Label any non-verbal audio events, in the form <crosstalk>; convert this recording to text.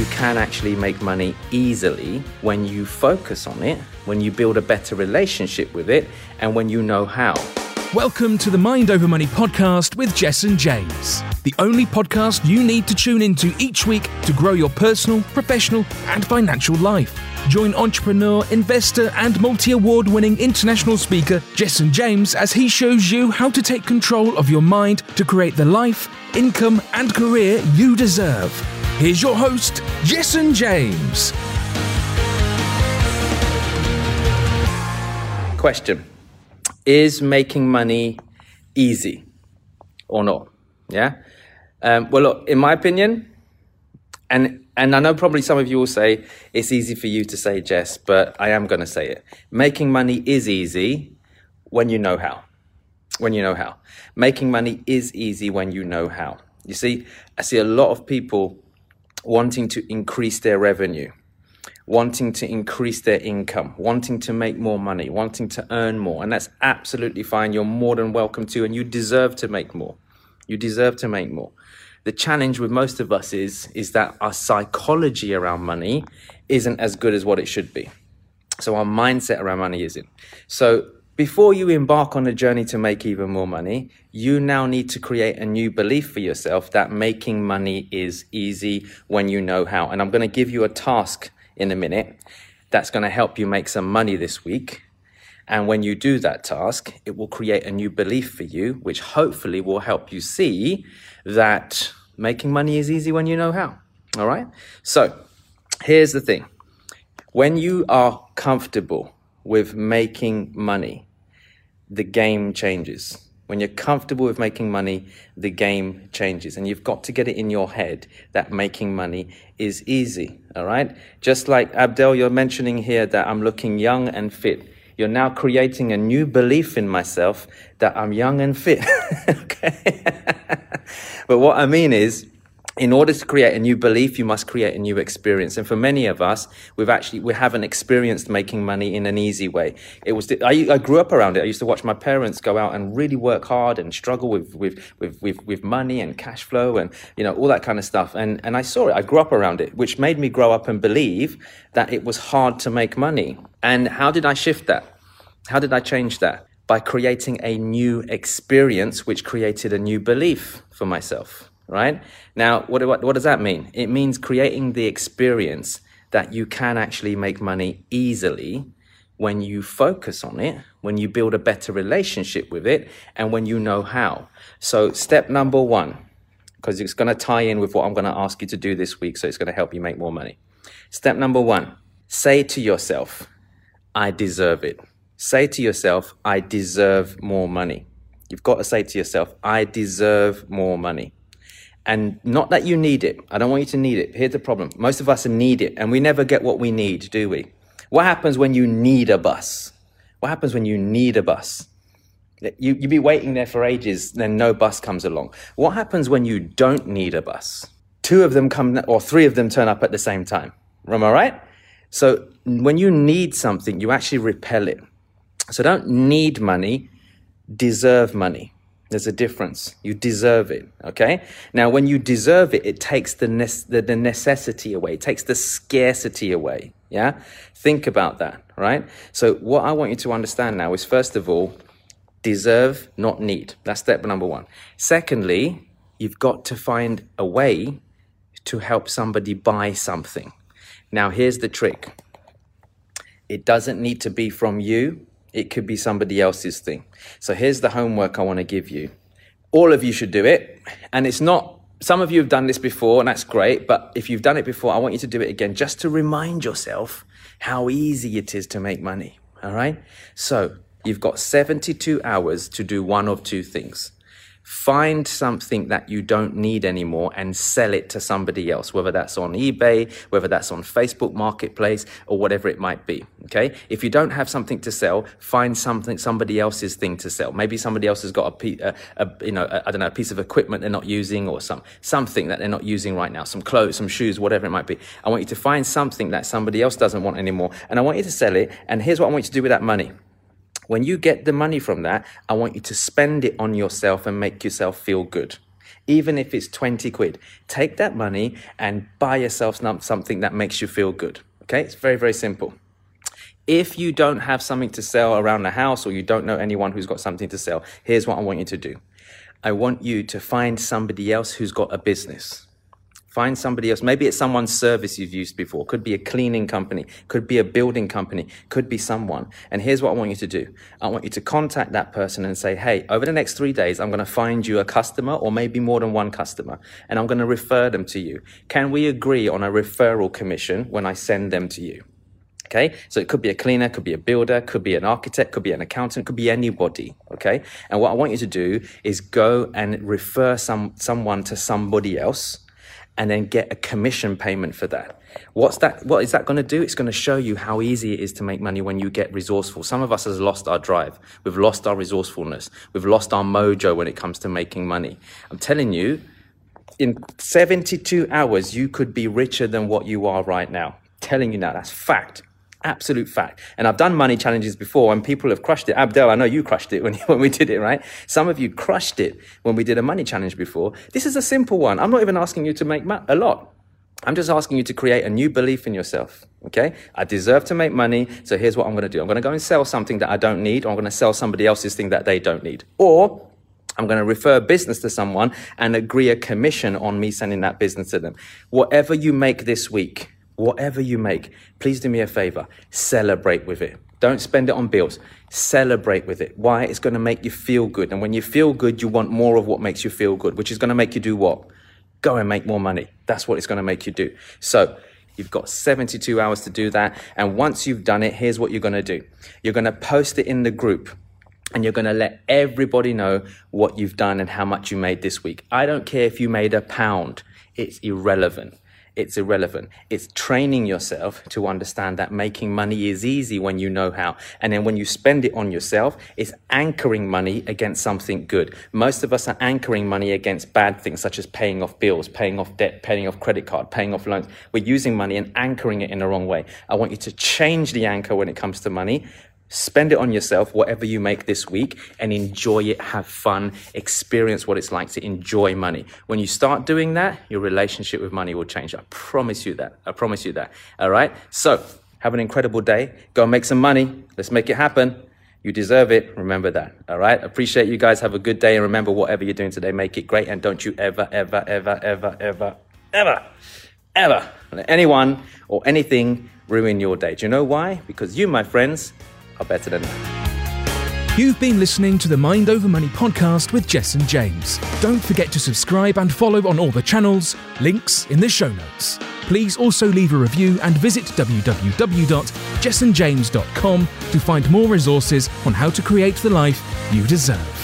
you can actually make money easily when you focus on it, when you build a better relationship with it, and when you know how. Welcome to the Mind Over Money podcast with Jessen James, the only podcast you need to tune into each week to grow your personal, professional, and financial life. Join entrepreneur, investor, and multi award winning international speaker Jessen James as he shows you how to take control of your mind to create the life, income, and career you deserve. Here's your host, Jessen James. Question Is making money easy or not? Yeah? Um, well, look, in my opinion, and and I know probably some of you will say it's easy for you to say, Jess, but I am going to say it. Making money is easy when you know how. When you know how. Making money is easy when you know how. You see, I see a lot of people wanting to increase their revenue, wanting to increase their income, wanting to make more money, wanting to earn more. And that's absolutely fine. You're more than welcome to, and you deserve to make more. You deserve to make more the challenge with most of us is is that our psychology around money isn't as good as what it should be. So our mindset around money isn't. So before you embark on a journey to make even more money, you now need to create a new belief for yourself that making money is easy when you know how. And I'm going to give you a task in a minute that's going to help you make some money this week. And when you do that task, it will create a new belief for you, which hopefully will help you see that making money is easy when you know how. All right? So here's the thing when you are comfortable with making money, the game changes. When you're comfortable with making money, the game changes. And you've got to get it in your head that making money is easy. All right? Just like Abdel, you're mentioning here that I'm looking young and fit. You're now creating a new belief in myself that I'm young and fit. <laughs> okay? <laughs> but what I mean is, in order to create a new belief, you must create a new experience. And for many of us, we've actually we haven't experienced making money in an easy way. It was I, I, grew up around it. I used to watch my parents go out and really work hard and struggle with with with with, with money and cash flow and you know all that kind of stuff. And and I saw it. I grew up around it, which made me grow up and believe that it was hard to make money. And how did I shift that? How did I change that? By creating a new experience, which created a new belief for myself, right? Now, what, what, what does that mean? It means creating the experience that you can actually make money easily when you focus on it, when you build a better relationship with it, and when you know how. So, step number one, because it's going to tie in with what I'm going to ask you to do this week, so it's going to help you make more money. Step number one say to yourself, I deserve it. Say to yourself, I deserve more money. You've got to say to yourself, I deserve more money. And not that you need it. I don't want you to need it. Here's the problem. Most of us need it, and we never get what we need, do we? What happens when you need a bus? What happens when you need a bus? You, you be waiting there for ages, then no bus comes along. What happens when you don't need a bus? Two of them come, or three of them turn up at the same time. Am I right? So when you need something, you actually repel it. So don't need money, deserve money. There's a difference. You deserve it. Okay. Now, when you deserve it, it takes the, ne- the, the necessity away. It takes the scarcity away. Yeah. Think about that. Right. So what I want you to understand now is first of all, deserve, not need. That's step number one. Secondly, you've got to find a way to help somebody buy something. Now, here's the trick. It doesn't need to be from you. It could be somebody else's thing. So here's the homework I want to give you. All of you should do it. And it's not, some of you have done this before, and that's great. But if you've done it before, I want you to do it again just to remind yourself how easy it is to make money. All right. So you've got 72 hours to do one of two things find something that you don't need anymore and sell it to somebody else, whether that's on eBay, whether that's on Facebook Marketplace, or whatever it might be. Okay. If you don't have something to sell, find something, somebody else's thing to sell. Maybe somebody else has got a, a, uh, a you know, I don't know, a piece of equipment they're not using or some, something that they're not using right now, some clothes, some shoes, whatever it might be. I want you to find something that somebody else doesn't want anymore. And I want you to sell it. And here's what I want you to do with that money. When you get the money from that, I want you to spend it on yourself and make yourself feel good. even if it's 20 quid. Take that money and buy yourself something that makes you feel good. Okay, it's very, very simple. If you don't have something to sell around the house or you don't know anyone who's got something to sell, here's what I want you to do. I want you to find somebody else who's got a business. Find somebody else. Maybe it's someone's service you've used before. Could be a cleaning company. Could be a building company. Could be someone. And here's what I want you to do. I want you to contact that person and say, Hey, over the next three days, I'm going to find you a customer or maybe more than one customer and I'm going to refer them to you. Can we agree on a referral commission when I send them to you? Okay. So it could be a cleaner, could be a builder, could be an architect, could be an accountant, could be anybody. Okay. And what I want you to do is go and refer some, someone to somebody else and then get a commission payment for that. What's that? What is that going to do? It's going to show you how easy it is to make money when you get resourceful. Some of us has lost our drive. We've lost our resourcefulness. We've lost our mojo when it comes to making money. I'm telling you, in 72 hours, you could be richer than what you are right now. telling you now, that's fact. Absolute fact. And I've done money challenges before and people have crushed it. Abdel, I know you crushed it when, <laughs> when we did it, right? Some of you crushed it when we did a money challenge before. This is a simple one. I'm not even asking you to make a lot. I'm just asking you to create a new belief in yourself. Okay. I deserve to make money. So here's what I'm going to do. I'm going to go and sell something that I don't need, or I'm going to sell somebody else's thing that they don't need. Or I'm going to refer business to someone and agree a commission on me sending that business to them. Whatever you make this week, whatever you make, please do me a favor, celebrate with it. Don't spend it on bills. Celebrate with it. Why? It's going to make you feel good. And when you feel good, you want more of what makes you feel good, which is going to make you do what? Go and make more money. That's what it's going to make you do. So, You've got 72 hours to do that. And once you've done it, here's what you're going to do. You're going to post it in the group and you're going to let everybody know what you've done and how much you made this week. I don't care if you made a pound. It's irrelevant it's irrelevant. It's training yourself to understand that making money is easy when you know how. And then when you spend it on yourself, it's anchoring money against something good. Most of us are anchoring money against bad things such as paying off bills, paying off debt, paying off credit card, paying off loans. We're using money and anchoring it in the wrong way. I want you to change the anchor when it comes to money Spend it on yourself, whatever you make this week, and enjoy it, have fun, experience what it's like to enjoy money. When you start doing that, your relationship with money will change. I promise you that. I promise you that. All right? So, have an incredible day. Go make some money. Let's make it happen. You deserve it. Remember that. All right? Appreciate you guys. Have a good day. And remember, whatever you're doing today, make it great. And don't you ever, ever, ever, ever, ever, ever, ever let anyone or anything ruin your day. Do you know why? Because you, my friends, are better than that. You've been listening to the Mind Over Money podcast with Jessen James. Don't forget to subscribe and follow on all the channels, links in the show notes. Please also leave a review and visit www.jessenjames.com to find more resources on how to create the life you deserve.